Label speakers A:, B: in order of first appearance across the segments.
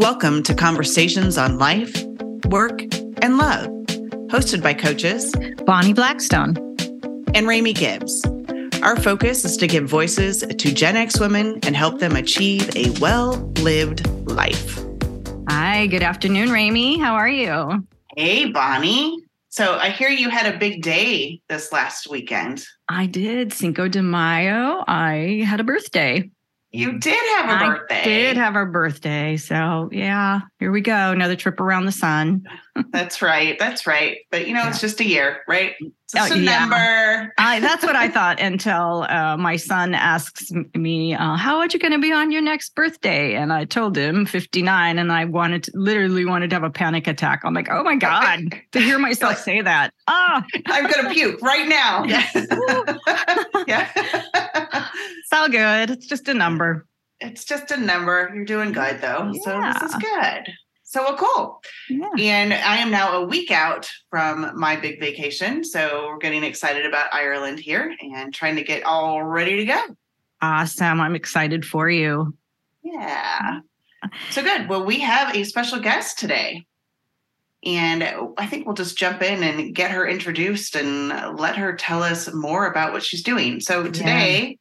A: Welcome to Conversations on Life, Work, and Love, hosted by coaches
B: Bonnie Blackstone
A: and Remi Gibbs. Our focus is to give voices to Gen X women and help them achieve a well lived life.
B: Hi, good afternoon, Remi. How are you?
A: Hey, Bonnie. So I hear you had a big day this last weekend.
B: I did. Cinco de Mayo. I had a birthday.
A: You mm. did have a birthday.
B: I did have our birthday. So yeah, here we go. Another trip around the sun.
A: that's right. That's right. But you know, yeah. it's just a year, right? It's just
B: oh,
A: a yeah. number.
B: I, that's what I thought until uh, my son asks me, uh, "How are you going to be on your next birthday?" And I told him 59, and I wanted to, literally wanted to have a panic attack. I'm like, "Oh my god!" to hear myself say that. Oh,
A: I'm going to puke right now. yes.
B: yeah. It's all good. It's just a number.
A: It's just a number. You're doing good though. Yeah. So this is good. So well, cool. Yeah. And I am now a week out from my big vacation. So we're getting excited about Ireland here and trying to get all ready to go.
B: Awesome. I'm excited for you.
A: Yeah. So good. Well, we have a special guest today. And I think we'll just jump in and get her introduced and let her tell us more about what she's doing. So today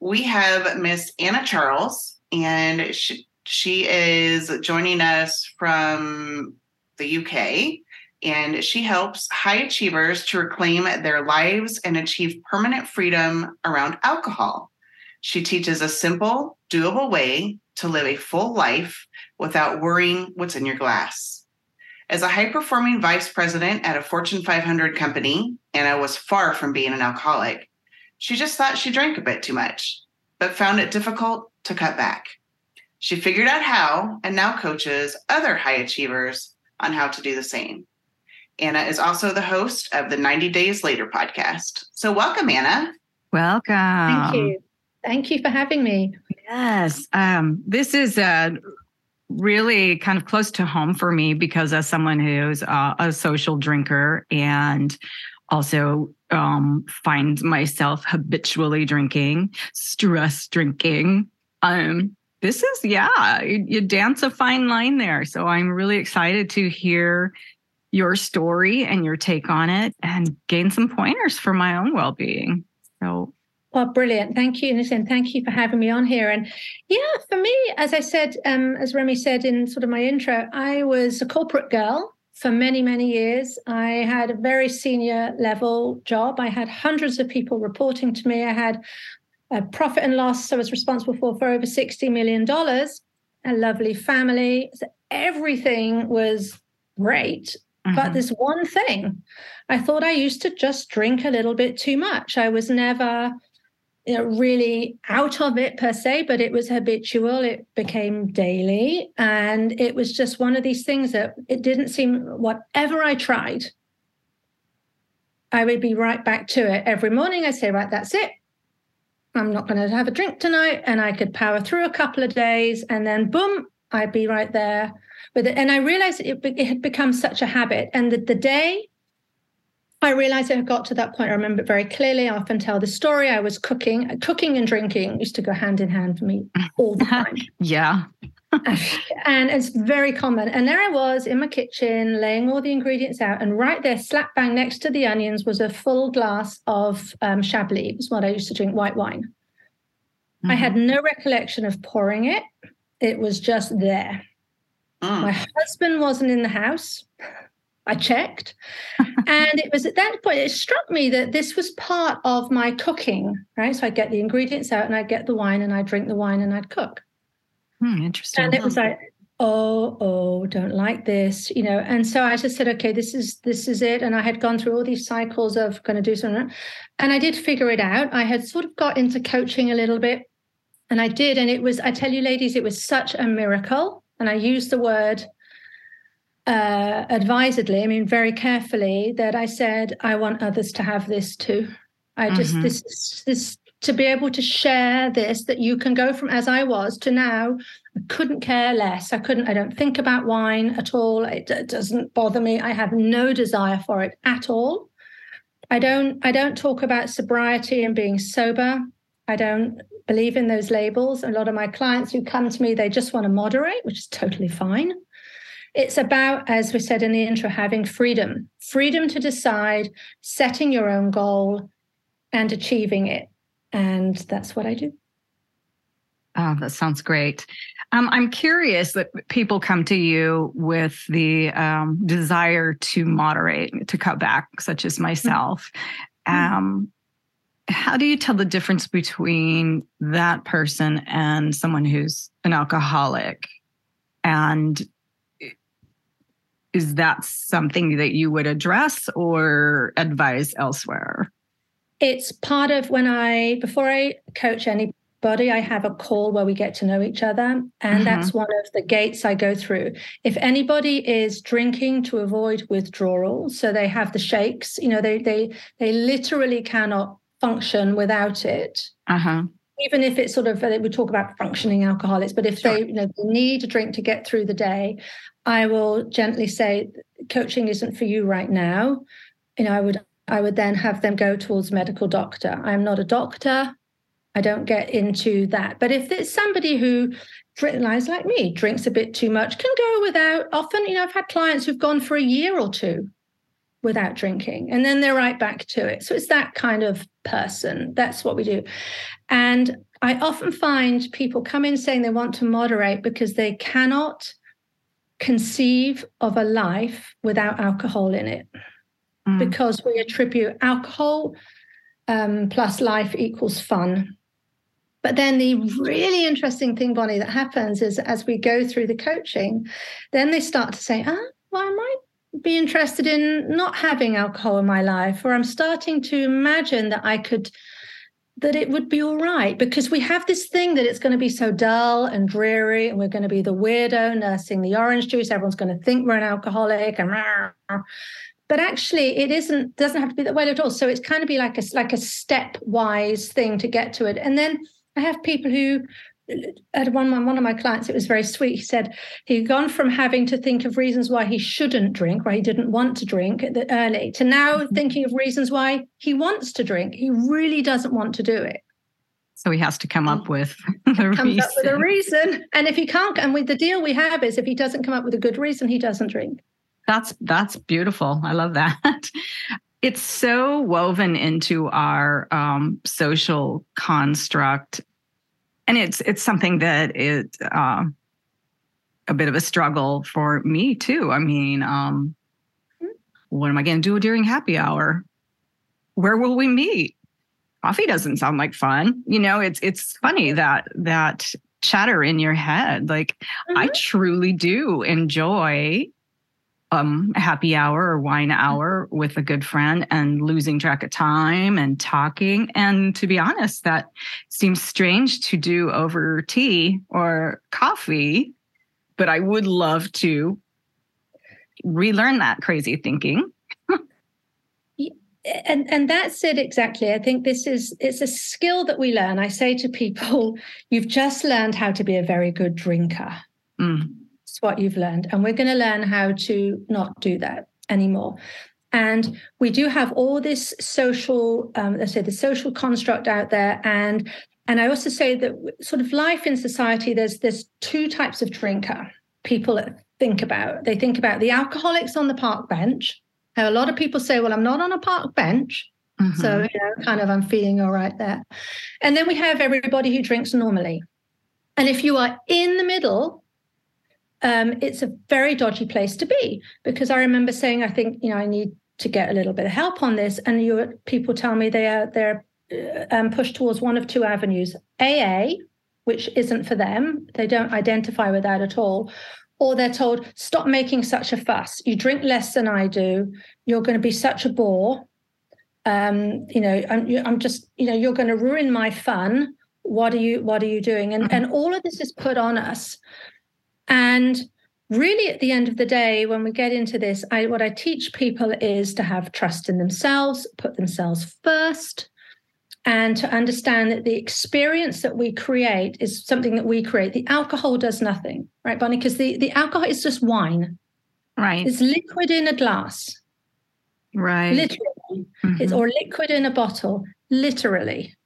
A: we have Miss Anna Charles, and she, she is joining us from the UK. And she helps high achievers to reclaim their lives and achieve permanent freedom around alcohol. She teaches a simple, doable way to live a full life without worrying what's in your glass. As a high performing vice president at a Fortune 500 company, Anna was far from being an alcoholic. She just thought she drank a bit too much, but found it difficult to cut back. She figured out how and now coaches other high achievers on how to do the same. Anna is also the host of the 90 Days Later podcast. So, welcome, Anna.
B: Welcome.
C: Thank you. Thank you for having me.
B: Yes. Um, this is uh, really kind of close to home for me because, as someone who's uh, a social drinker and also um, find myself habitually drinking, stress drinking. Um, this is, yeah, you, you dance a fine line there. So I'm really excited to hear your story and your take on it and gain some pointers for my own well being. So
C: well, brilliant. Thank you, Listen, thank you for having me on here. And yeah, for me, as I said, um, as Remi said in sort of my intro, I was a corporate girl for many, many years. I had a very senior level job. I had hundreds of people reporting to me. I had a profit and loss I was responsible for for over $60 million, a lovely family. So everything was great. Mm-hmm. But this one thing, I thought I used to just drink a little bit too much. I was never you know, really out of it per se, but it was habitual. It became daily. And it was just one of these things that it didn't seem, whatever I tried, I would be right back to it. Every morning I'd say, right, that's it. I'm not going to have a drink tonight. And I could power through a couple of days and then boom, I'd be right there with it. And I realized it, it had become such a habit. And the, the day I realized I had got to that point. I remember it very clearly. I often tell the story. I was cooking, cooking and drinking used to go hand in hand for me all the time.
B: yeah.
C: and it's very common. And there I was in my kitchen, laying all the ingredients out. And right there, slap bang next to the onions, was a full glass of um, Chablis. It was what I used to drink, white wine. Mm-hmm. I had mm-hmm. no recollection of pouring it, it was just there. Mm. My husband wasn't in the house. I checked. and it was at that point, it struck me that this was part of my cooking, right? So I'd get the ingredients out and I'd get the wine and I'd drink the wine and I'd cook.
B: Hmm, interesting.
C: And it was like, oh, oh, don't like this, you know. And so I just said, okay, this is this is it. And I had gone through all these cycles of going to do something. And I did figure it out. I had sort of got into coaching a little bit. And I did. And it was, I tell you, ladies, it was such a miracle. And I used the word uh, advisedly, I mean, very carefully, that I said, I want others to have this too. I just, mm-hmm. this, this, to be able to share this, that you can go from as I was to now, I couldn't care less. I couldn't, I don't think about wine at all. It, it doesn't bother me. I have no desire for it at all. I don't, I don't talk about sobriety and being sober. I don't believe in those labels. A lot of my clients who come to me, they just want to moderate, which is totally fine. It's about, as we said in the intro, having freedom freedom to decide, setting your own goal, and achieving it. And that's what I do.
B: Oh, that sounds great. Um, I'm curious that people come to you with the um, desire to moderate, to cut back, such as myself. Mm-hmm. Um, how do you tell the difference between that person and someone who's an alcoholic? And is that something that you would address or advise elsewhere?
C: It's part of when I, before I coach anybody, I have a call where we get to know each other. And mm-hmm. that's one of the gates I go through. If anybody is drinking to avoid withdrawal, so they have the shakes, you know, they they they literally cannot function without it.
B: Uh-huh.
C: Even if it's sort of we talk about functioning alcoholics, but if they you know they need a drink to get through the day, I will gently say coaching isn't for you right now. You know, I would I would then have them go towards medical doctor. I'm not a doctor. I don't get into that. But if it's somebody who lies like me, drinks a bit too much, can go without. Often, you know, I've had clients who've gone for a year or two without drinking and then they're right back to it so it's that kind of person that's what we do and i often find people come in saying they want to moderate because they cannot conceive of a life without alcohol in it mm. because we attribute alcohol um, plus life equals fun but then the really interesting thing bonnie that happens is as we go through the coaching then they start to say ah why am I be interested in not having alcohol in my life, or I'm starting to imagine that I could that it would be all right because we have this thing that it's going to be so dull and dreary and we're going to be the weirdo nursing the orange juice everyone's going to think we're an alcoholic and but actually it isn't doesn't have to be that way at all. So it's kind of be like a like a stepwise thing to get to it. And then i have people who at one one of my clients, it was very sweet. He said he'd gone from having to think of reasons why he shouldn't drink, why he didn't want to drink at the early, to now mm-hmm. thinking of reasons why he wants to drink. He really doesn't want to do it.
B: So he has to come up with the
C: comes reason. up with a reason. And if he can't, and with the deal we have is if he doesn't come up with a good reason, he doesn't drink.
B: That's that's beautiful. I love that. It's so woven into our um, social construct and it's it's something that is uh, a bit of a struggle for me too. I mean, um, what am I going to do during happy hour? Where will we meet? Coffee doesn't sound like fun. You know, it's it's funny that that chatter in your head. Like mm-hmm. I truly do enjoy um, happy hour or wine mm-hmm. hour with a good friend and losing track of time and talking. And to be honest, that seems strange to do over tea or coffee, but I would love to relearn that crazy thinking.
C: and and that's it exactly i think this is it's a skill that we learn i say to people you've just learned how to be a very good drinker mm what you've learned. And we're going to learn how to not do that anymore. And we do have all this social, um, let's say, the social construct out there. And and I also say that sort of life in society, there's there's two types of drinker people think about. They think about the alcoholics on the park bench. Now, a lot of people say, "Well, I'm not on a park bench." Mm-hmm. So, you know, kind of I'm feeling all right there. And then we have everybody who drinks normally. And if you are in the middle, um, it's a very dodgy place to be because I remember saying, I think, you know, I need to get a little bit of help on this. And you people tell me they are they're uh, um, pushed towards one of two avenues: AA, which isn't for them; they don't identify with that at all, or they're told, "Stop making such a fuss. You drink less than I do. You're going to be such a bore. Um, you know, I'm, I'm just, you know, you're going to ruin my fun. What are you What are you doing?" And and all of this is put on us and really, at the end of the day, when we get into this, I, what I teach people is to have trust in themselves, put themselves first, and to understand that the experience that we create is something that we create. The alcohol does nothing, right, Bonnie? Because the, the alcohol is just wine.
B: Right.
C: It's liquid in a glass.
B: Right.
C: Literally. Mm-hmm. It's or liquid in a bottle. Literally.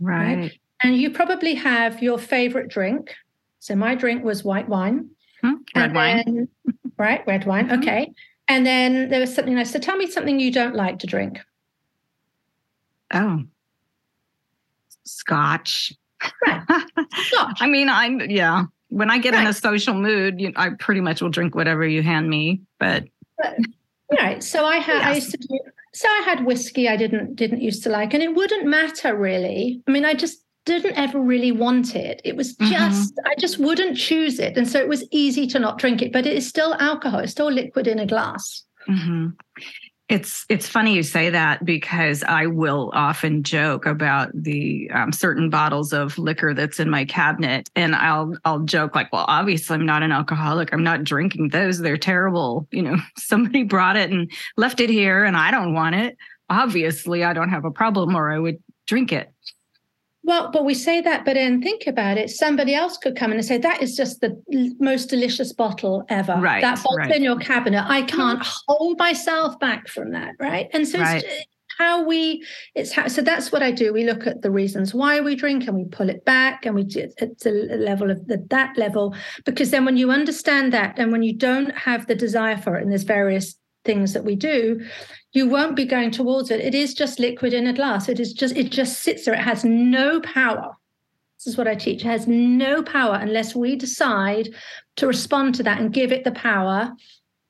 B: Right. right.
C: And you probably have your favorite drink. So my drink was white wine.
B: Hmm, red wine.
C: Then, right, red wine. Mm-hmm. Okay. And then there was something else. So tell me something you don't like to drink.
B: Oh, scotch.
C: Right.
B: scotch. I mean, I'm, yeah. When I get right. in a social mood, you, I pretty much will drink whatever you hand me. But,
C: but right. So I had. I used to do, so I had whiskey I didn't didn't used to like, and it wouldn't matter really. I mean, I just didn't ever really want it. It was mm-hmm. just, mm-hmm. I just wouldn't choose it. And so it was easy to not drink it, but it is still alcohol, it's still liquid in a glass.
B: Mm-hmm. It's it's funny you say that because I will often joke about the um, certain bottles of liquor that's in my cabinet, and I'll I'll joke like, well, obviously I'm not an alcoholic. I'm not drinking those. They're terrible. You know, somebody brought it and left it here, and I don't want it. Obviously, I don't have a problem, or I would drink it.
C: Well, but we say that, but then think about it. Somebody else could come in and say, that is just the most delicious bottle ever.
B: Right.
C: That bottle
B: right.
C: in your cabinet. I hmm. can't hold myself back from that. Right. And so right. it's how we, it's how, so that's what I do. We look at the reasons why we drink and we pull it back and we do it's a level of the, that level. Because then when you understand that and when you don't have the desire for it, and there's various things that we do, you won't be going towards it. It is just liquid in a glass. It is just, it just sits there. It has no power. This is what I teach. It has no power unless we decide to respond to that and give it the power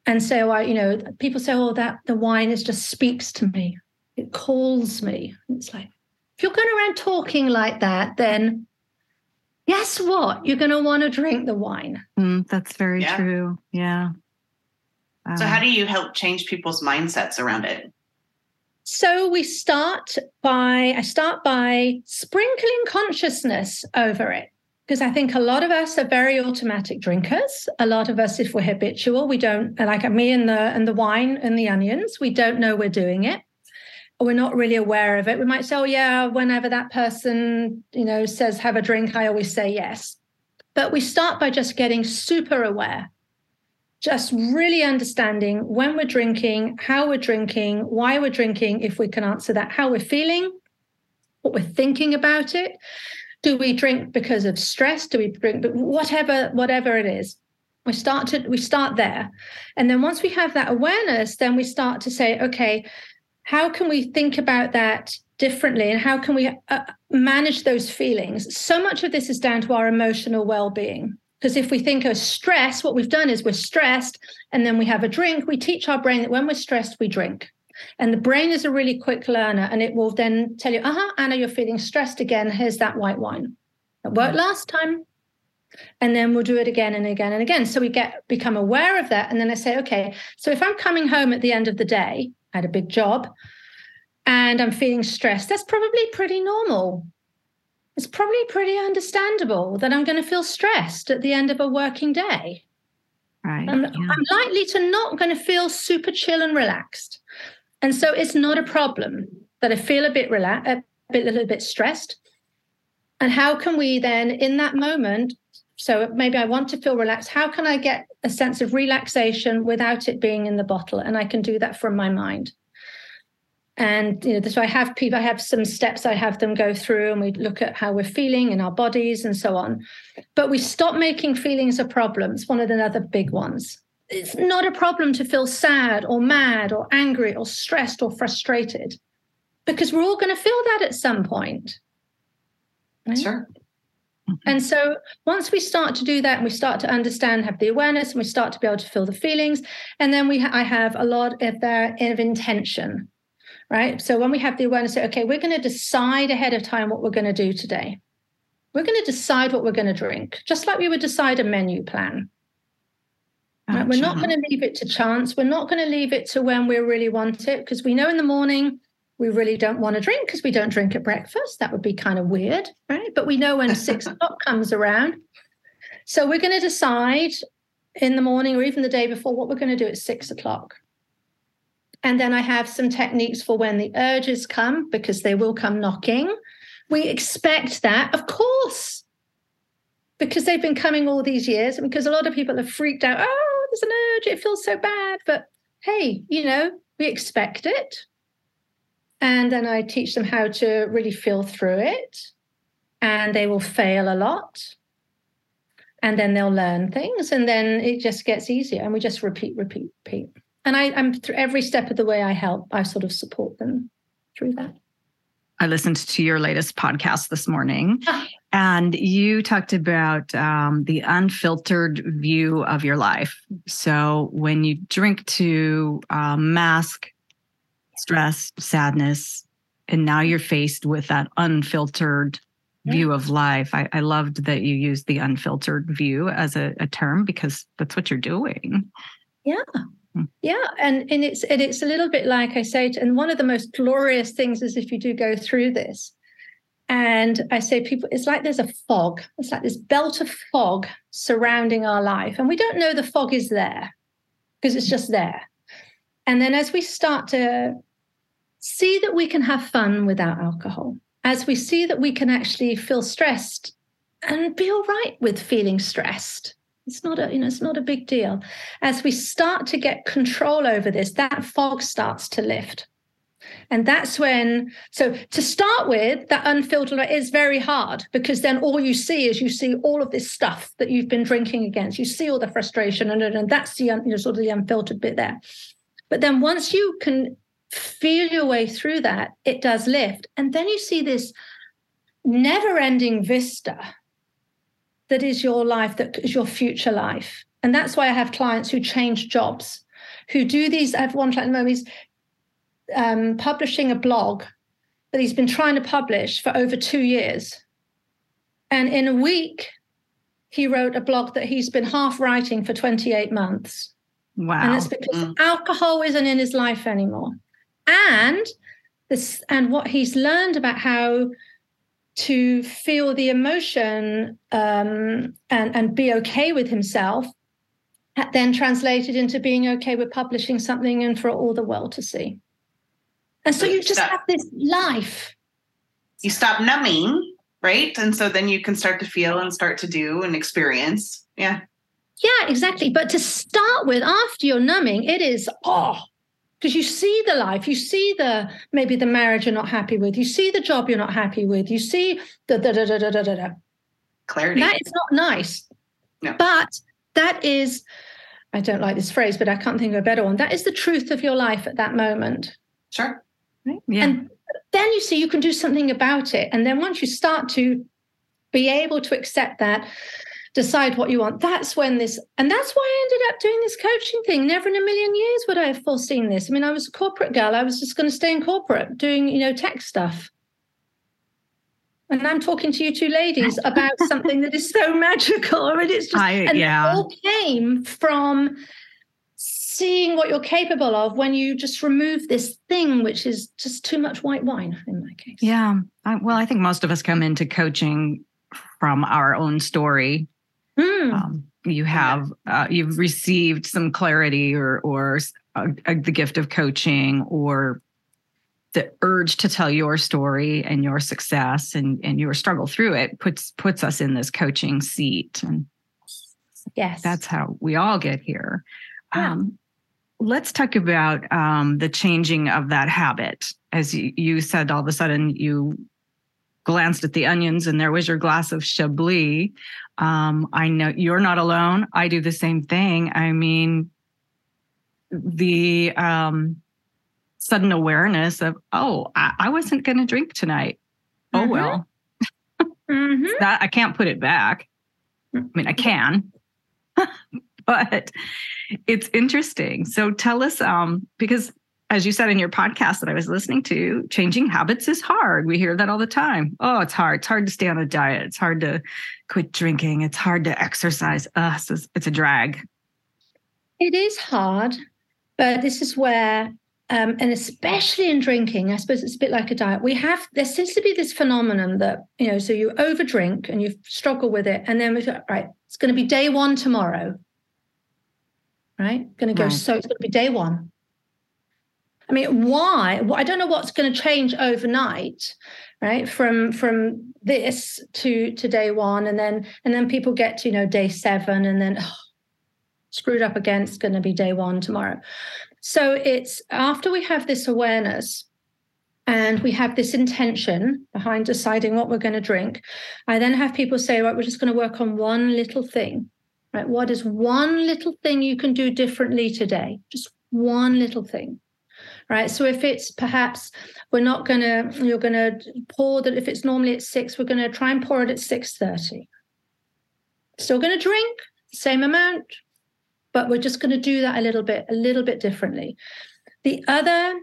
C: and say, well, you know, people say, oh, that the wine is just speaks to me. It calls me. It's like, if you're going around talking like that, then guess what? You're going to want to drink the wine.
B: Mm, that's very yeah. true. Yeah
A: so, how um, do you help change people's mindsets around it?
C: So we start by I start by sprinkling consciousness over it because I think a lot of us are very automatic drinkers. A lot of us, if we're habitual, we don't like me and the and the wine and the onions. We don't know we're doing it. We're not really aware of it. We might say, "Oh yeah," whenever that person you know says have a drink, I always say yes. But we start by just getting super aware just really understanding when we're drinking, how we're drinking, why we're drinking, if we can answer that, how we're feeling, what we're thinking about it. Do we drink because of stress? Do we drink but whatever whatever it is? We start to we start there. And then once we have that awareness, then we start to say, okay, how can we think about that differently and how can we uh, manage those feelings? So much of this is down to our emotional well-being because if we think of stress, what we've done is we're stressed and then we have a drink. We teach our brain that when we're stressed, we drink. And the brain is a really quick learner and it will then tell you, uh huh, Anna, you're feeling stressed again. Here's that white wine. It worked mm. last time. And then we'll do it again and again and again. So we get become aware of that. And then I say, okay, so if I'm coming home at the end of the day, I had a big job and I'm feeling stressed, that's probably pretty normal it's probably pretty understandable that I'm going to feel stressed at the end of a working day.
B: Right.
C: I'm, yeah. I'm likely to not going to feel super chill and relaxed. And so it's not a problem that I feel a bit relaxed, a bit, a little bit stressed. And how can we then, in that moment, so maybe I want to feel relaxed, how can I get a sense of relaxation without it being in the bottle? And I can do that from my mind and you know so i have people i have some steps i have them go through and we look at how we're feeling in our bodies and so on. But we stop making feelings a problem. It's one of the other big ones. It's not a problem to feel sad or mad or angry or stressed or frustrated because we're all going to feel that at some point
A: right? sure. Mm-hmm.
C: And so once we start to do that and we start to understand, have the awareness, and we start to be able to feel the feelings, and then we ha- I have a lot of their of intention right? So when we have the awareness, okay, we're going to decide ahead of time what we're going to do today. We're going to decide what we're going to drink, just like we would decide a menu plan. Right? We're not going to leave it to chance. We're not going to leave it to when we really want it because we know in the morning we really don't want to drink because we don't drink at breakfast. That would be kind of weird, right? But we know when six o'clock comes around. So we're going to decide in the morning or even the day before what we're going to do at six o'clock. And then I have some techniques for when the urges come, because they will come knocking. We expect that, of course, because they've been coming all these years, and because a lot of people have freaked out. Oh, there's an urge, it feels so bad. But hey, you know, we expect it. And then I teach them how to really feel through it. and they will fail a lot and then they'll learn things and then it just gets easier and we just repeat repeat repeat and I, i'm through every step of the way i help i sort of support them through that
B: I listened to your latest podcast this morning, and you talked about um, the unfiltered view of your life. So, when you drink to uh, mask stress, sadness, and now you're faced with that unfiltered view of life. I, I, loved that you used the unfiltered view as a, a term because that's what you're doing.
C: Yeah. Hmm. Yeah, and and it's and it's a little bit like I say, and one of the most glorious things is if you do go through this, and I say people, it's like there's a fog. It's like this belt of fog surrounding our life, and we don't know the fog is there because it's just there. And then as we start to see that we can have fun without alcohol, as we see that we can actually feel stressed and be all right with feeling stressed. It's not a, you know, it's not a big deal. As we start to get control over this, that fog starts to lift. And that's when, so to start with, that unfiltered is very hard because then all you see is you see all of this stuff that you've been drinking against. You see all the frustration, and, and that's the you know, sort of the unfiltered bit there. But then once you can feel your way through that, it does lift. And then you see this never ending vista that is your life, that is your future life. And that's why I have clients who change jobs, who do these. I have one client at the moment, he's um, publishing a blog that he's been trying to publish for over two years. And in a week, he wrote a blog that he's been half writing for 28 months.
B: Wow.
C: And it's because mm. alcohol isn't in his life anymore. And this and what he's learned about how to feel the emotion um, and, and be okay with himself then translated into being okay with publishing something and for all the world to see. And so you just have this life.
A: You stop numbing, right? And so then you can start to feel and start to do and experience. Yeah.
C: Yeah, exactly. But to start with, after you're numbing, it is, oh, because you see the life, you see the maybe the marriage you're not happy with, you see the job you're not happy with, you see the da da da da da da da.
A: Clarity.
C: That is not nice. No. But that is, I don't like this phrase, but I can't think of a better one. That is the truth of your life at that moment.
A: Sure.
C: Right? Yeah. And then you see you can do something about it. And then once you start to be able to accept that, decide what you want. That's when this, and that's why I ended up doing this coaching thing. Never in a million years would I have foreseen this. I mean, I was a corporate girl. I was just going to stay in corporate doing, you know, tech stuff. And I'm talking to you two ladies about something that is so magical. I mean, it's just, I, and yeah. it all came from seeing what you're capable of when you just remove this thing, which is just too much white wine in my case.
B: Yeah. I, well, I think most of us come into coaching from our own story Mm. Um, you have uh, you've received some clarity or or uh, uh, the gift of coaching or the urge to tell your story and your success and and your struggle through it puts puts us in this coaching seat. And
C: yes.
B: that's how we all get here. Yeah. um, let's talk about um, the changing of that habit. As you, you said all of a sudden you glanced at the onions and there was your glass of chablis um, I know you're not alone. I do the same thing. I mean, the um, sudden awareness of, oh, I, I wasn't going to drink tonight. Oh, mm-hmm. well. mm-hmm. that, I can't put it back. I mean, I can, but it's interesting. So tell us, um, because as you said in your podcast that I was listening to, changing habits is hard. We hear that all the time. Oh, it's hard. It's hard to stay on a diet. It's hard to quit drinking. It's hard to exercise. Uh, it's, it's a drag.
C: It is hard, but this is where, um, and especially in drinking, I suppose it's a bit like a diet. We have, there seems to be this phenomenon that, you know, so you overdrink and you struggle with it. And then we go, right, it's going to be day one tomorrow. Right? Going to go, right. so it's going to be day one I mean, why? I don't know what's going to change overnight, right? From from this to to day one, and then and then people get to you know day seven, and then oh, screwed up again. It's going to be day one tomorrow. So it's after we have this awareness, and we have this intention behind deciding what we're going to drink, I then have people say, right, we're just going to work on one little thing. Right? What is one little thing you can do differently today? Just one little thing. Right. So if it's perhaps we're not gonna, you're gonna pour that if it's normally at six, we're gonna try and pour it at 6:30. Still gonna drink, same amount, but we're just gonna do that a little bit, a little bit differently. The other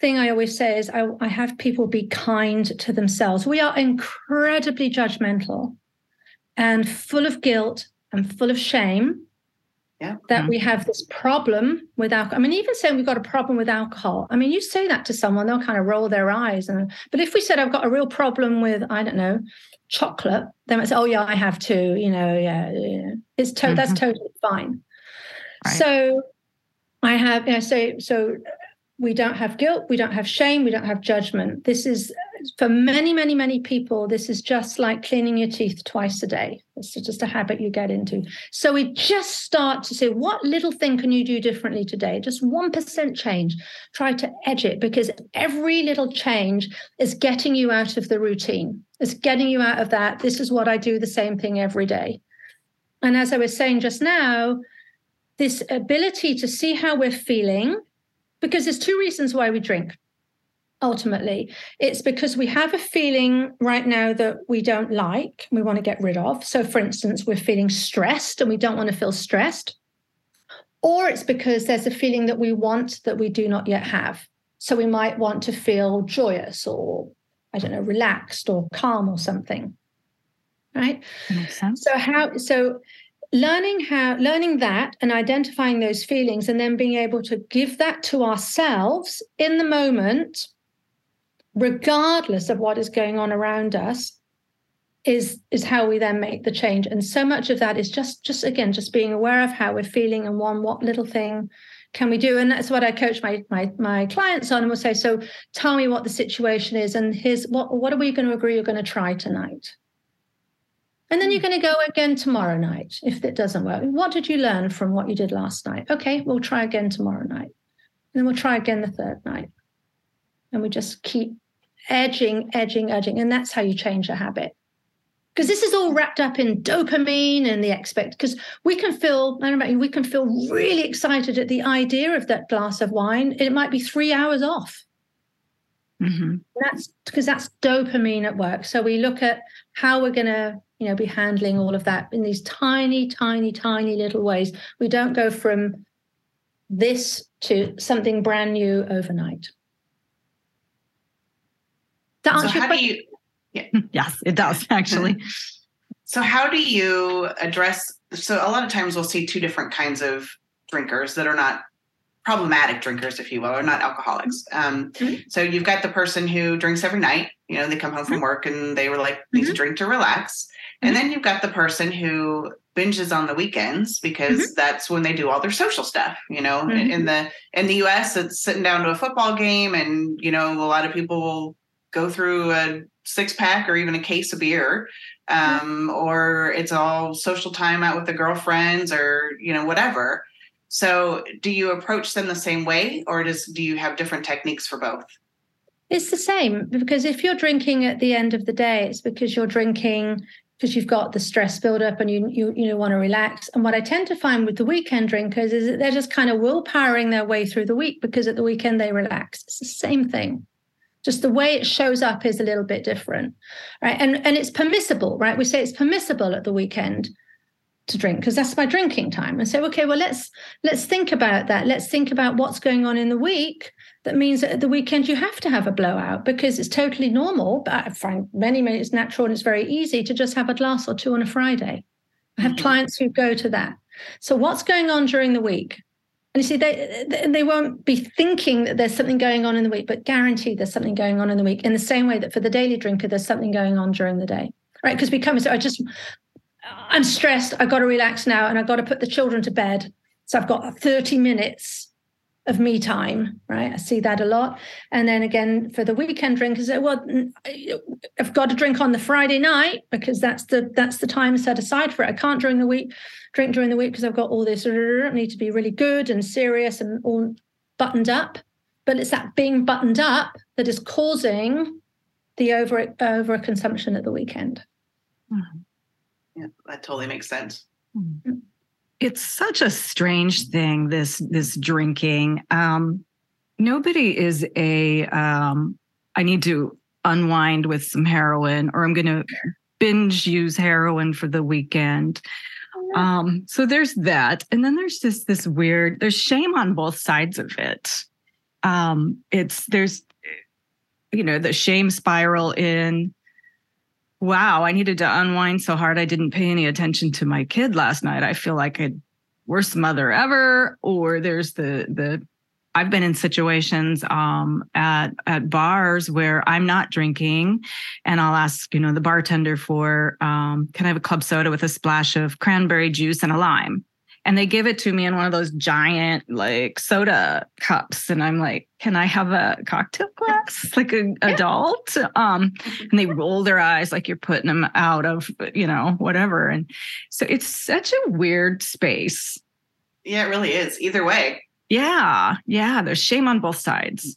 C: thing I always say is I, I have people be kind to themselves. We are incredibly judgmental and full of guilt and full of shame
A: yeah.
C: that
B: Mm-hmm.
C: we have this problem with alcohol. I mean, even saying we've got a problem with alcohol. I mean, you say that to someone, they'll kind of roll their eyes. And but if we said I've got a real problem with, I don't know, chocolate, they might say, "Oh yeah, I have too." You know, yeah, yeah. it's to- that's
B: Mhm.
C: totally fine.
B: Right.
C: So I have, you know, so so we don't have guilt, we don't have shame, we don't have judgment. This is for many, many, many people. This is just like cleaning your teeth twice a day. It's just a habit you get into. So we just start to say, what little thing can you do differently today? Just 1% change. Try to edge it because every little change is getting you out of the routine. It's getting you out of that. This is what I do the same thing every day. And as I was saying just now, this ability to see how we're feeling, because there's two reasons why we drink ultimately. It's because we have a feeling right now that we don't like, we want to get rid of. So, for instance, we're feeling stressed and we don't want to feel stressed. Or it's because there's a feeling that we want that we do not yet have. So, we might want to feel joyous or, I don't know, relaxed or calm or something. Right.
B: Makes sense.
C: So how so learning how learning that and identifying those feelings and then being able to give that to ourselves in the moment regardless of what is going on around us is is how we then make the change and so much of that is just just again just being aware of how we're feeling and one what little thing can we do and that's what i coach my my my clients on and we'll say so tell me what the situation is and here's what what are we going to agree you're going to try tonight and then you're going to go again tomorrow night if it doesn't work. What did you learn from what you did last night? Okay, we'll try again tomorrow night. And then we'll try again the third night. And we just keep edging, edging, edging. And that's how you change a habit. Because this is all wrapped up in dopamine and the expect. Because we can feel, I don't know, we can feel really excited at the idea of that glass of wine. It might be three hours off.
B: Mhm.
C: That's because that's dopamine at work. So we look at how we're going to, you know, be handling all of that in these tiny, tiny, tiny little ways. We don't go from this to something brand new overnight.
A: So
C: answer your
A: how do you hmm,
B: Yes, it does actually.
A: so how do you address so a lot of times we'll see two different kinds of drinkers that are not problematic drinkers, if you will, or not alcoholics. Mm-hmm. Um,
C: Mhm.
A: So you've got the person who drinks every night. You know, they come home from mm-hmm. work and they were like need to mm-hmm. drink to relax. And then you've got the person who binges on the weekends because that's when they do all their social stuff. You know, in the in the U.S., it's sitting down to a football game, and you know, a lot of people will go through a six pack or even a case of beer um, or it's all social time out with the girlfriends or you know whatever so do you approach them the same way or does do you have different techniques for both
C: It's the same because if you're drinking at the end of the day, it's because you're drinking because you've got the stress buildup and you you you know, want to relax. And what I tend to find with the weekend drinkers is that they're just kind of willpowering their way through the week because at the weekend they relax. It's the same thing. Just the way it shows up is a little bit different, right? And and it's permissible, right? We say it's permissible at the weekend to drink because that's my drinking time and say okay well let's let's think about that let's think about what's going on in the week that means that at the weekend you have to have a blowout because it's totally normal but i find many many it's natural and it's very easy to just have a glass or two on a friday i have
A: Mhm.
C: clients who go to that so what's going on during the week and you see they they- won't be thinking that there's something going on in the week but guaranteed there's something going on in the week in the same way that for the daily drinker there's something going on during the day right because we come and say i just I'm stressed. I've got to relax now and I've got to put the children to bed. So I've got 30 minutes of me time, right? I see that a lot. And then again, for the weekend drinkers, uh, well, I've got to drink on the Friday night because that's the that's the time set aside for it. I can't during the week drink during the week because I've got all this. I need to be really good and serious and all buttoned up. But it's that being buttoned up that is causing the over over consumption at the weekend.
A: Mm-hmm. Yeah, that totally makes sense.
B: Mm-hmm. It's such a strange thing this this drinking. Um, nobody is a um, I need to unwind with some heroin or I'm going to binge use heroin for the weekend. Um, so there's that. And then there's just this weird, there's shame on both sides of it. Um, it's there's you know, the shame spiral in wow, I needed to unwind so hard I didn't pay any attention to my kid last night. I feel like a worst mother ever. Or there's the the I've been in situations um, at at bars where I'm not drinking, and I'll ask, you know, the bartender for, um, can I have a club soda with a splash of cranberry juice and a lime? And they give it to me in one of those giant like soda cups, and I'm like, can I have a cocktail glass like an yeah. adult? Um, and they roll their eyes like you're putting them out of, you know, whatever. And so it's such a weird space.
A: Yeah, it really is. Either way.
B: Yeah, yeah. There's shame on both sides.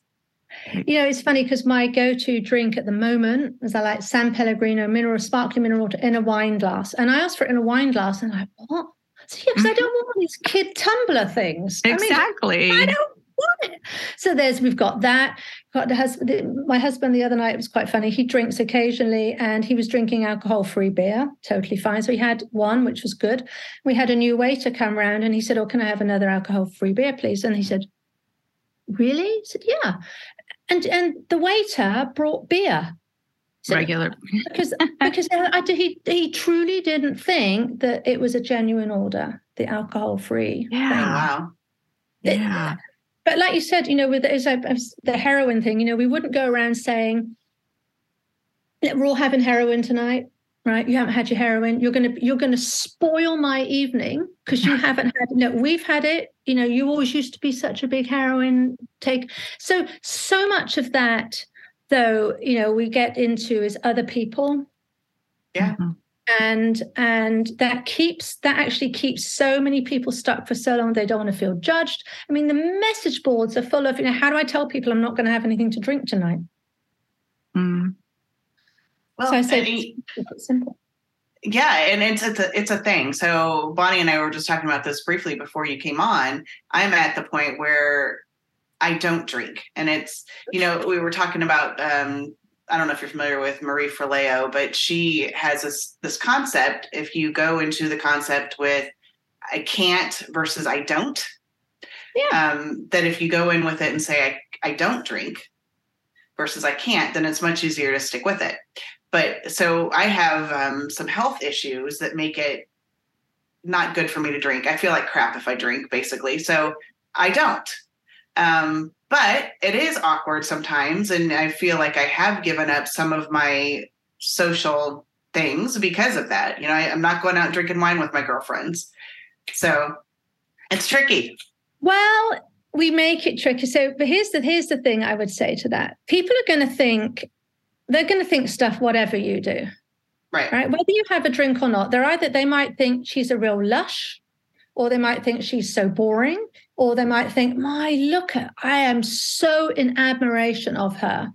C: You know, it's funny because my go-to drink at the moment is I like San Pellegrino mineral, sparkling mineral water in a wine glass. And I asked for it in a wine glass, and I'm like, what? So, yeah, because mm-hmm. I don't want these kid tumbler things.
B: Exactly.
C: I, mean, I don't want it. So there's we've got that. Got the husband. My husband the other night was quite funny. He drinks occasionally, and he was drinking alcohol-free beer, totally fine. So he had one, which was good. We had a new waiter come around, and he said, "Oh, can I have another alcohol-free beer, please?" And he said, "Really?" He said, "Yeah." And and the waiter brought beer.
B: So, regular
C: because because I, he he truly didn't think that it was a genuine order, the alcohol free.
B: Yeah, thing. wow.
C: It, yeah. But like you said, you know, with the heroin thing, you know, we wouldn't go around saying we're all having heroin tonight, right? You haven't had your heroin. You're gonna you're gonna spoil my evening because you haven't had. No, we've had it. You know, you always used to be such a big heroin take. So so much of that though you know we get into is other people
A: yeah mm-hmm.
C: And and that keeps that actually keeps so many people stuck for so long they don't want to feel judged i mean the message boards are full of you know how do i tell people i'm not going to have anything to drink tonight
B: mm.
C: well so i say it's, it's simple
A: yeah and it's it's a, it's a thing so bonnie and i were just talking about this briefly before you came on i'm at the point where I don't drink. And it's, you know, we were talking about um, I don't know if you're familiar with Marie Forleo, but she has this this concept. If you go into the concept with I can't versus I don't,
C: yeah.
A: um, that if you go in with it and say I, I don't drink versus I can't, then it's much easier to stick with it. But so I have um, some health issues that make it not good for me to drink. I feel like crap if I drink, basically. So I don't. Um, but it is awkward sometimes. And I feel like I have given up some of my social things because of that. You know, I, am not going out drinking wine with my girlfriends. So it's tricky.
C: Well, we make it tricky. So, but here's the here's the thing I would say to that. People are going to think they're going to think stuff whatever you do.
A: Right.
C: Right. Whether you have a drink or not, they're either they might think she's a real lush, or they might think she's so boring or they might think, my, look at, I am so in admiration of her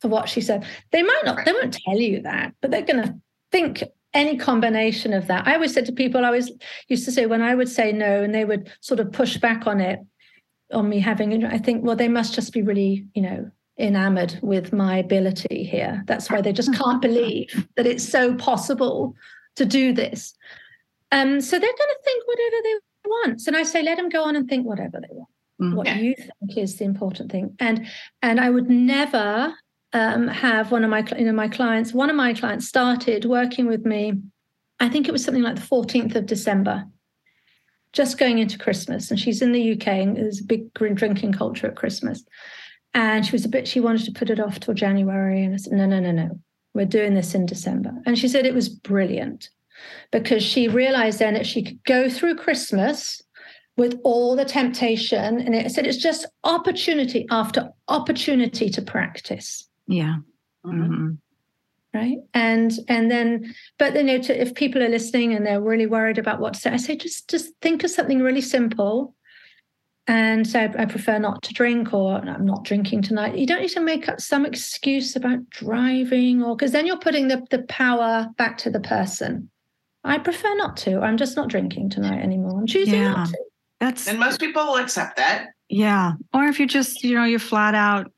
C: for what she said. They might not, they won't tell you that, but they're going to think any combination of that. I always said to people, I always used to say when I would say no and they would sort of push back on it, on me having, I think, well, they must just be really, you know, enamored with my ability here. That's why they just can't believe that it's so possible to do this. Um, so they're going to think whatever they wants. And I say, let them go on and think whatever they want. Mm-hmm. What you think is the important thing. And and I would never um, have one of my you know my clients. One of my clients started working with me. I think it was something like the 14th of December, just going into Christmas. And she's in the UK, and there's a big drinking culture at Christmas. And she was a bit. She wanted to put it off till January, and I said, no, no, no, no. We're doing this in December. And she said it was brilliant because she realized then that she could go through Christmas with all the temptation. And it said it's just opportunity after opportunity to practice.
B: Yeah. Mm-hmm.
C: Right. And and then, but you know, to, if people are listening and they're really worried about what to say, I say just just think of something really simple and say I prefer not to drink or I'm not drinking tonight. You don't need to make up some excuse about driving or because then you're putting the, the power back to the person. I prefer not to. I'm just not drinking tonight anymore. I'm choosing yeah, not to.
B: That's
A: and most people will accept that.
B: Yeah. Or if you just, you know, you're flat out,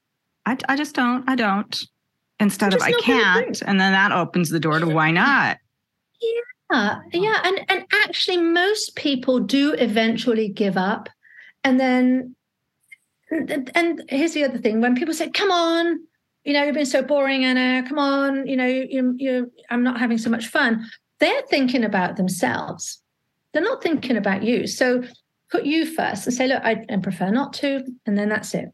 B: I, I just don't, I don't, instead of I can't. And then that opens the door to why not?
C: Yeah. Yeah. And and actually most people do eventually give up and then, and here's the other thing: when people say, "Come on," you know, you've been so boring, Anna. Come on, you know, you, you, I'm not having so much fun. They're thinking about themselves. They're not thinking about you. So put you first and say, look, I, I prefer not to, and then that's it.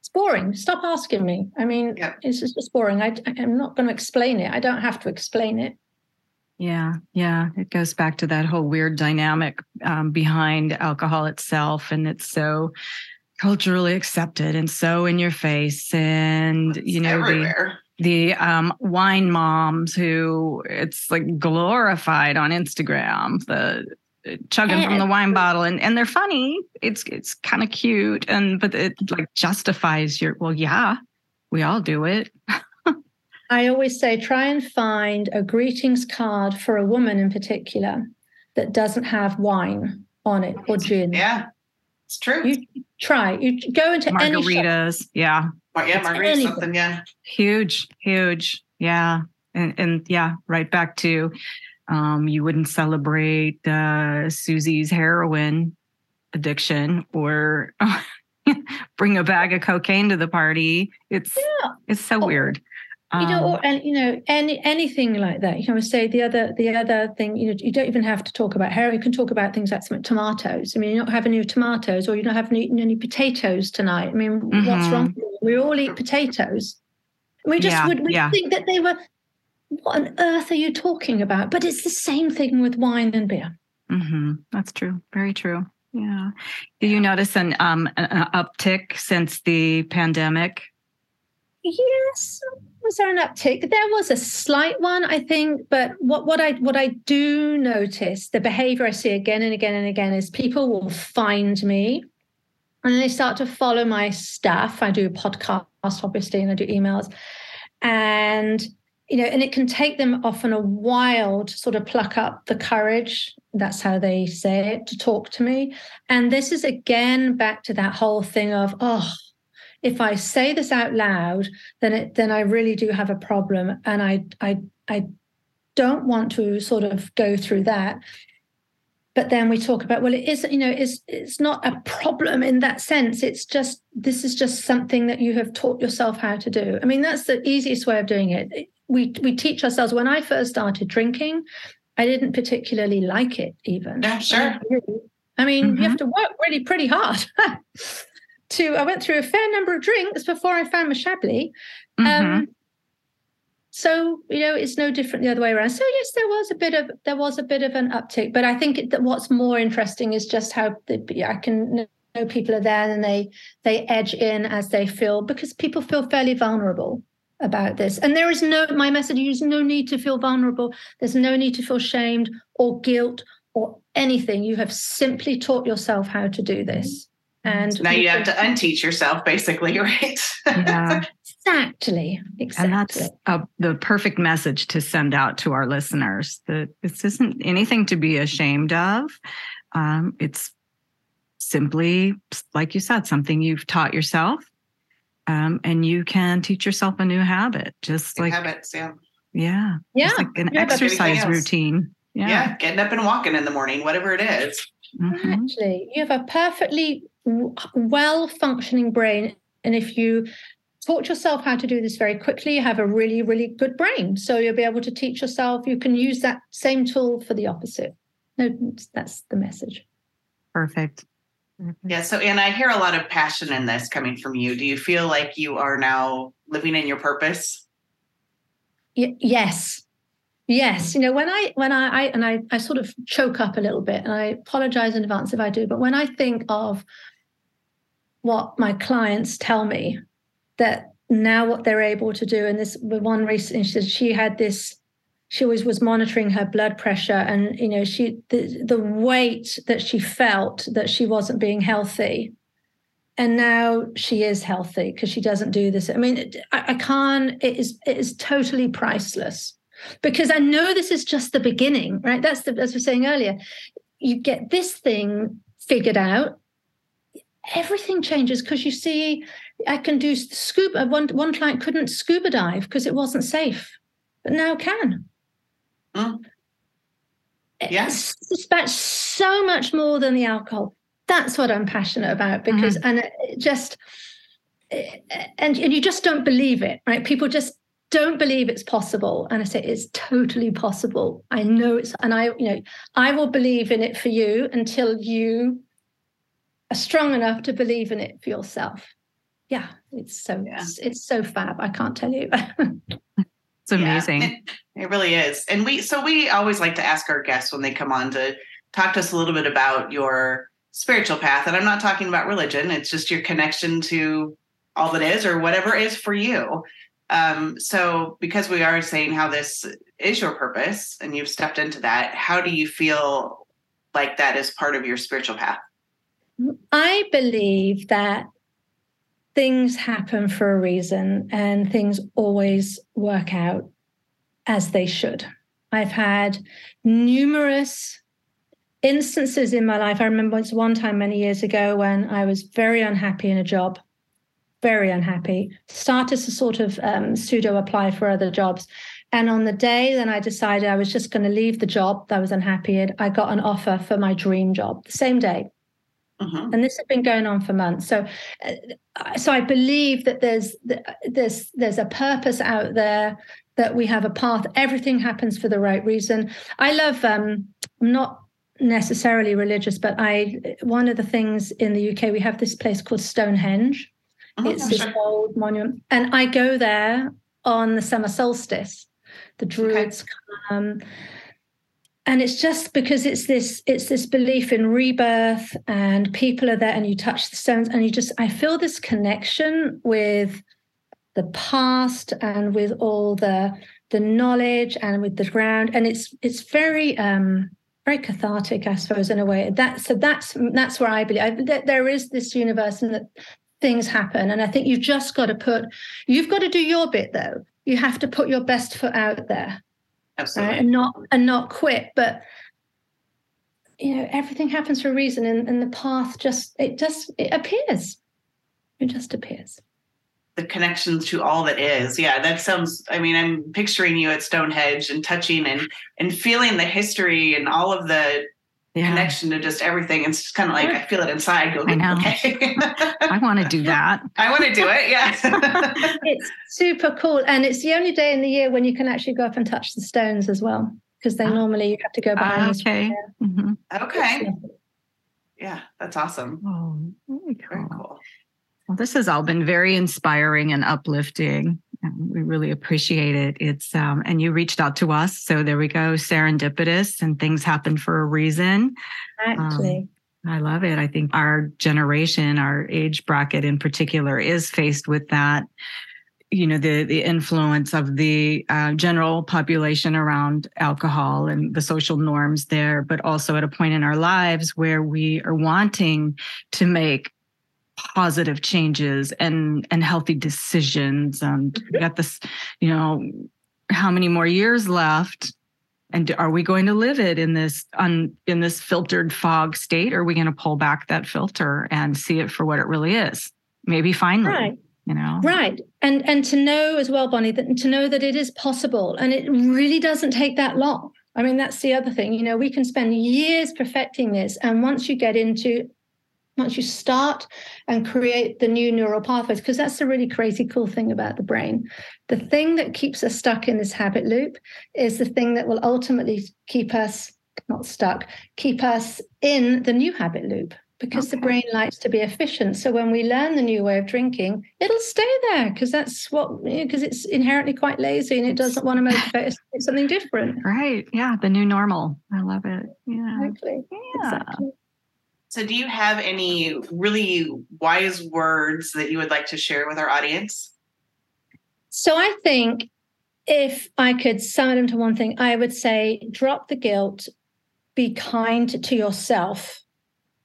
C: It's boring. Stop asking me. I mean, yeah. it's just boring. I, I'm not going to explain it. I don't have to explain it.
B: Yeah, yeah. It goes back to that whole weird dynamic um, behind alcohol itself. And it's so culturally accepted and so in your face. And, it's you know, everywhere. The, the um, wine moms who it's like glorified on Instagram, the uh, chugging from the wine bottle and, and they're funny. It's, it's kind of cute. And, but it like justifies your, well, yeah, we all do it.
C: I always say try and find a greetings card for a woman in particular that doesn't have wine on it or gin.
A: Yeah, it's true.
C: You try. You go into
B: margaritas.
C: yeah.
A: Yeah, margaritas something. Yeah.
B: Huge, huge. Yeah, and and yeah, right back to um, you wouldn't celebrate uh, Susie's heroin addiction or bring a bag of cocaine to the party. It's yeah. it's so oh. weird
C: you know or, and you know any anything like that. You know I say the other the other thing you know you don't even have to talk about hair. You can talk about things like some tomatoes. I mean you're not having any tomatoes or you're not having eaten any potatoes tonight. I mean mm-hmm. what's wrong we all eat potatoes. We just yeah, would we yeah. think that they were what on earth are you talking about? But it's the same thing with wine and beer.
B: Mm-hmm. that's true. Very true. Yeah. Do you notice an um an uptick since the pandemic
C: yes was there an uptick? There was a slight one, I think, but what, what I what I do notice, the behavior I see again and again and again is people will find me and they start to follow my stuff. I do podcasts, obviously, and I do emails. And you know, and it can take them often a while to sort of pluck up the courage. That's how they say it to talk to me. And this is again back to that whole thing of, oh, if I say this out loud, then it then I really do have a problem, and I I I don't want to sort of go through that. But then we talk about well, it is you know it's it's not a problem in that sense. It's just this is just something that you have taught yourself how to do. I mean that's the easiest way of doing it. We we teach ourselves. When I first started drinking, I didn't particularly like it even.
A: Yeah, sure.
C: I mean, mm-hmm. you have to work really pretty hard. to I went through a fair number of drinks before I found my Chablis. Um, mm-hmm. Um, so you know it's no different the other way around. So yes, there was a bit of there was a bit of an uptick, but I think that what's more interesting is just how the, I can know people are there and they they edge in as they feel because people feel fairly vulnerable about this. And there is no my message is no need to feel vulnerable. There's no need to feel shamed or guilt or anything. You have simply taught yourself how to do this. And
A: now you have to unteach yourself, basically, right?
C: yeah, exactly. Exactly.
B: And that's a, the perfect message to send out to our listeners that this isn't anything to be ashamed of. Um, it's simply, like you said, something you've taught yourself. Um, and you can teach yourself a new habit, just
A: new
B: like
A: habits, yeah.
B: Yeah.
C: Yeah.
B: like an yeah, exercise routine.
A: Yeah. yeah. Getting up and walking in the morning, whatever it is.
C: Mm-hmm. Actually, you have a perfectly well functioning brain. And if you taught yourself how to do this very quickly, you have a really, really good brain. So you'll be able to teach yourself. You can use that same tool for the opposite. No, that's the message.
B: Perfect. Mm-hmm.
A: Yeah. So, and I hear a lot of passion in this coming from you. Do you feel like you are now living in your purpose?
C: Y- yes. Yes, you know when I when I, I and I, I sort of choke up a little bit, and I apologize in advance if I do. But when I think of what my clients tell me that now what they're able to do, and this one recently she she had this, she always was monitoring her blood pressure and you know she the, the weight that she felt that she wasn't being healthy. And now she is healthy because she doesn't do this. I mean I, I can't it is it is totally priceless. Because i know this is just the beginning right? That's the as we were saying earlier you get this thing figured out everything changes because you see i can do scuba uh, one, one client couldn't scuba dive because it wasn't safe but now can
A: Mm. Yes.
C: It's about so much more than the alcohol. That's what I'm passionate about because, mm-hmm. and it just, eh, eh, and, and you just don't believe it, right? People just don't believe it's possible. And I say it's totally possible. I know it's, and I, you know, I will believe in it for you until you strong enough to believe in it for yourself. Yeah, it's so, yeah. It's, it's so fab. I can't tell you.
B: It's amazing.
A: Yeah, it, it, really is. And we so we always like to ask our guests when they come on to talk to us a little bit about your spiritual path. And I'm not talking about religion, it's just your connection to all that is or whatever is for you. Um, so because we are saying how this is your purpose and you've stepped into that, how do you feel like that is part of your spiritual path?
C: I believe that things happen for a reason and things always work out as they should. I've had numerous instances in my life. I remember once one time many years ago when I was very unhappy in a job, very unhappy, started to sort of um, pseudo apply for other jobs. And on the day then I decided I was just going to leave the job that I was unhappy in, I got an offer for my dream job the same day. Mm-hmm. And this has been going on for months. So, uh, so I believe that there's there's there's a purpose out there that we have a path. Everything happens for the right reason. I love. Um, I'm not necessarily religious, but I one of the things in the UK we have this place called Stonehenge. Oh, it's this sure. old monument, and I go there on the summer solstice. The druids okay. come and it's just because it's this it's this belief in rebirth and people are there and you touch the stones and you just i feel this connection with the past and with all the the knowledge and with the ground. And it's it's very um very cathartic i suppose in a way. That so that's that's where i believe I, that there is this universe and that things happen. And i think you've just got to put you've got to do your bit though. You have to put your best foot out there
A: Absolutely.
C: Right? And not and not quit. But you know, everything happens for a reason and, and the path just it just it appears. It just appears.
A: The connections to all that is. Yeah, that sounds I mean, I'm picturing you at Stonehenge and touching and and feeling the history and all of the yeah. connection to just everything. It's just kind of like I feel it inside. Go,
B: I know. Okay. I want to do that.
A: I want to do it. Yeah.
C: it's super cool, and it's the only day in the year when you can actually go up and touch the stones as well, because they oh. normally you have to go behind.
B: Uh, okay.
A: Mm-hmm. Okay. Yeah, that's awesome.
B: Oh, very cool. Very cool. Well, this has all been very inspiring and uplifting. We really appreciate it. It's um, and you reached out to us, so there we go, serendipitous, and things happen for a reason.
C: Actually.
B: Um, I love it. I think our generation, our age bracket in particular, is faced with that. You know, the the influence of the uh, general population around alcohol and the social norms there, but also at a point in our lives where we are wanting to make positive changes and and healthy decisions. And we got this you know how many more years left? And are we going to live it in this un, in this filtered fog state? Or are we going to pull back that filter and see it for what it really is? Maybe finally right. you know?
C: Right. And and to know as well bonnie that to know that it is possible and it really doesn't take that long. I mean that's the other thing. You know we can spend years perfecting this and once you get into once you start and create the new neural pathways, because that's the really crazy cool thing about the brain. The thing that keeps us stuck in this habit loop is the thing that will ultimately keep us not stuck, keep us in the new habit loop because okay. the brain likes to be efficient. So when we learn the new way of drinking, it'll stay there because that's what because it's inherently quite lazy and it doesn't want to motivate us to do something different.
B: Right. Yeah. The new normal. I love it. Yeah.
C: Exactly. Yeah. Exactly.
A: So, do you have any really wise words that you would like to share with our audience?
C: So, I think if I could sum it into one thing, I would say drop the guilt, be kind to yourself.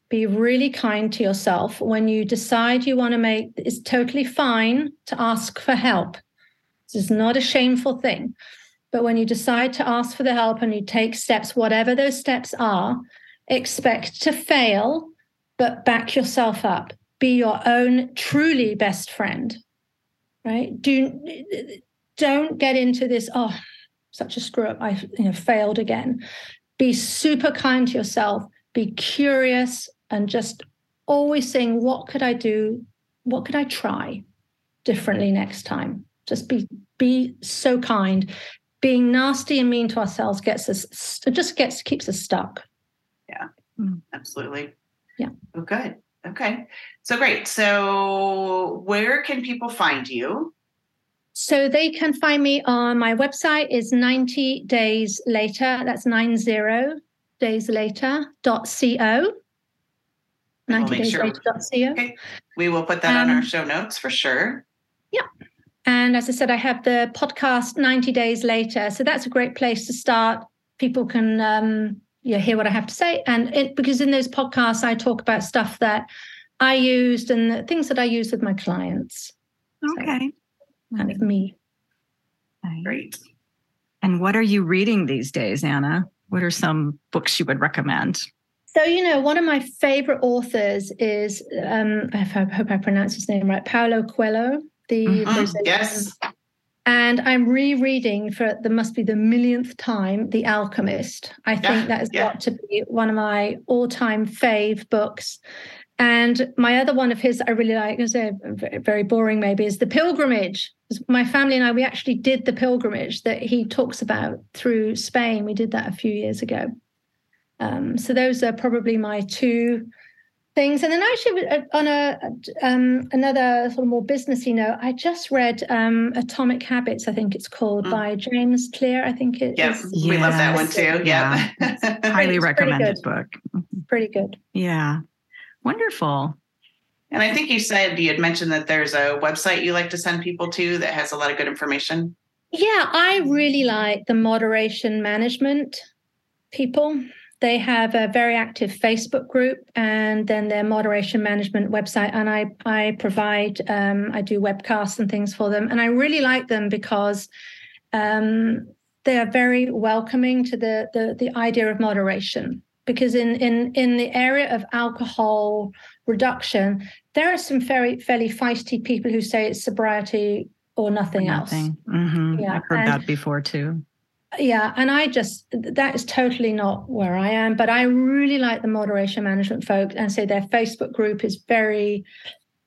C: Be really kind to yourself. When you decide you want to make it's totally fine to ask for help. This is not a shameful thing. But when you decide to ask for the help and you take steps, whatever those steps are, expect to fail, but back yourself up. Be your own truly best friend. Right? Do don't get into this, oh, such a screw up, I you know, failed again. Be super kind to yourself, be curious, and just always saying, what could I do? What could I try differently next time? Just be be so kind. Being nasty and mean to ourselves gets us it just gets keeps us stuck.
A: Mm. absolutely.
C: Yeah.
A: Oh, good. Okay. So great. So where can people find you?
C: So they can find me on my website is 90 days later. That's 90 days later dot co. 90 days
A: sure. later dot co. Okay. We will put that um, on our um, show notes for sure.
C: Yeah. And as I said, I have the podcast 90 days later. So that's a great place to start. People can um, you hear what I have to say. And it, because in those podcasts, I talk about stuff that I used and things that I use with my clients.
B: Okay. So,
C: kind of me.
A: Great.
B: And what are you reading these days, Anna? What are some books you would recommend?
C: So, you know, one of my favorite authors is, um, I hope I pronounce his name right, Paulo Coelho.
A: The mm-hmm. yes.
C: And I'm rereading for the must be the millionth time, The Alchemist. I think yeah, that has yeah. got to be one of my all-time fave books. And my other one of his I really like is a very boring maybe is the pilgrimage. My family and I we actually did the pilgrimage that he talks about through Spain. We did that a few years ago. Um, so those are probably my two things. And then actually uh, on a um, another sort of more businessy note, I just read um, Atomic Habits. I think it's called mm. by James Clear. I think it
A: yes, is. we love that one too. Yeah,
B: yeah. highly recommended book.
C: Pretty good.
B: Yeah. Wonderful.
A: And I think you said you had mentioned that there's a website you like to send people to that has a lot of good information.
C: Yeah, I really like the moderation management people. They have a very active Facebook group and then their moderation management website. And I I provide um, I do webcasts and things for them. And I really like them because um, they are very welcoming to the, the the idea of moderation because in in in the area of alcohol reduction, there are some very fairly feisty people who say it's sobriety or nothing, nothing.
B: else. Mm-hmm. Yeah, I've heard and, that before too.
C: Yeah, and I just that is totally not where I am. But I really like the moderation management folks, and so their Facebook group is very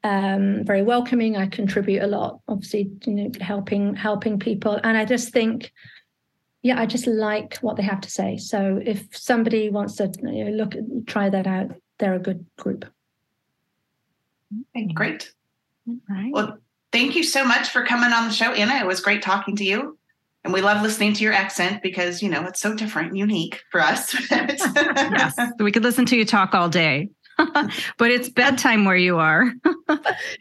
C: um, very welcoming. I contribute a lot, obviously, you know, helping helping people, and I just think yeah, I just like what they have to say. So if somebody wants to you know, look, try that out, they're a good group.
A: Okay, great. Right. Well, thank you so much for coming on the show, Anna. It was great talking to you. And we love listening to your accent because, you know, it's so different and unique for us.
B: yes. We could listen to you talk all day. but it's bedtime where you are.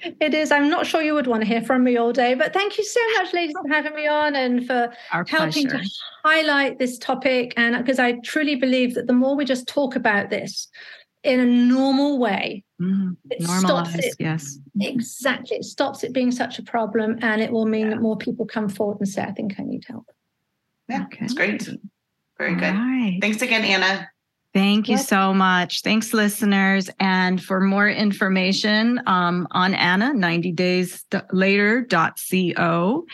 C: it is. I'm not sure you would want to hear from me all day, but thank you so much, ladies, for having me on and for
B: Our
C: helping
B: pleasure.
C: to highlight this topic. And because I truly believe that the more we just talk about this in a normal way,
B: mm, it stops it. Yes.
C: Exactly. It stops it being such a problem and it will mean yeah. that more people come forward and say, I think I need help.
A: Yeah, okay. it's great. Very good. Right. Thanks again, Anna.
B: Thank you so much. Thanks, listeners. And for more information um, on Anna, 90 days later.co.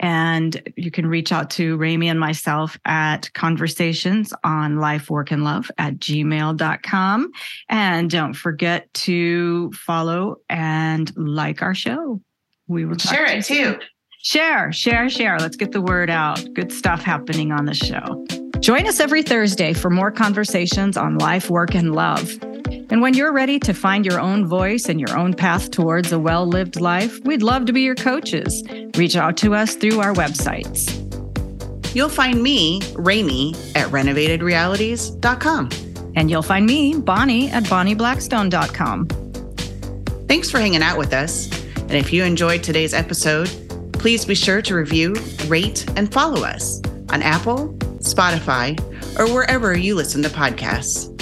B: And you can reach out to Remi and myself at conversations on life, work, and love at gmail.com. And don't forget to follow and like our show. We will
A: share it too.
B: Share, share, share. Let's get the word out. Good stuff happening on the show. Join us every Thursday for more conversations on life, work, and love. And when you're ready to find your own voice and your own path towards a well lived life, we'd love to be your coaches. Reach out to us through our websites.
A: You'll find me, Remi, at renovatedrealities.com.
B: And you'll find me, Bonnie, at bonnieblackstone.com.
A: Thanks for hanging out with us. And if you enjoyed today's episode, Please be sure to review, rate, and follow us on Apple, Spotify, or wherever you listen to podcasts.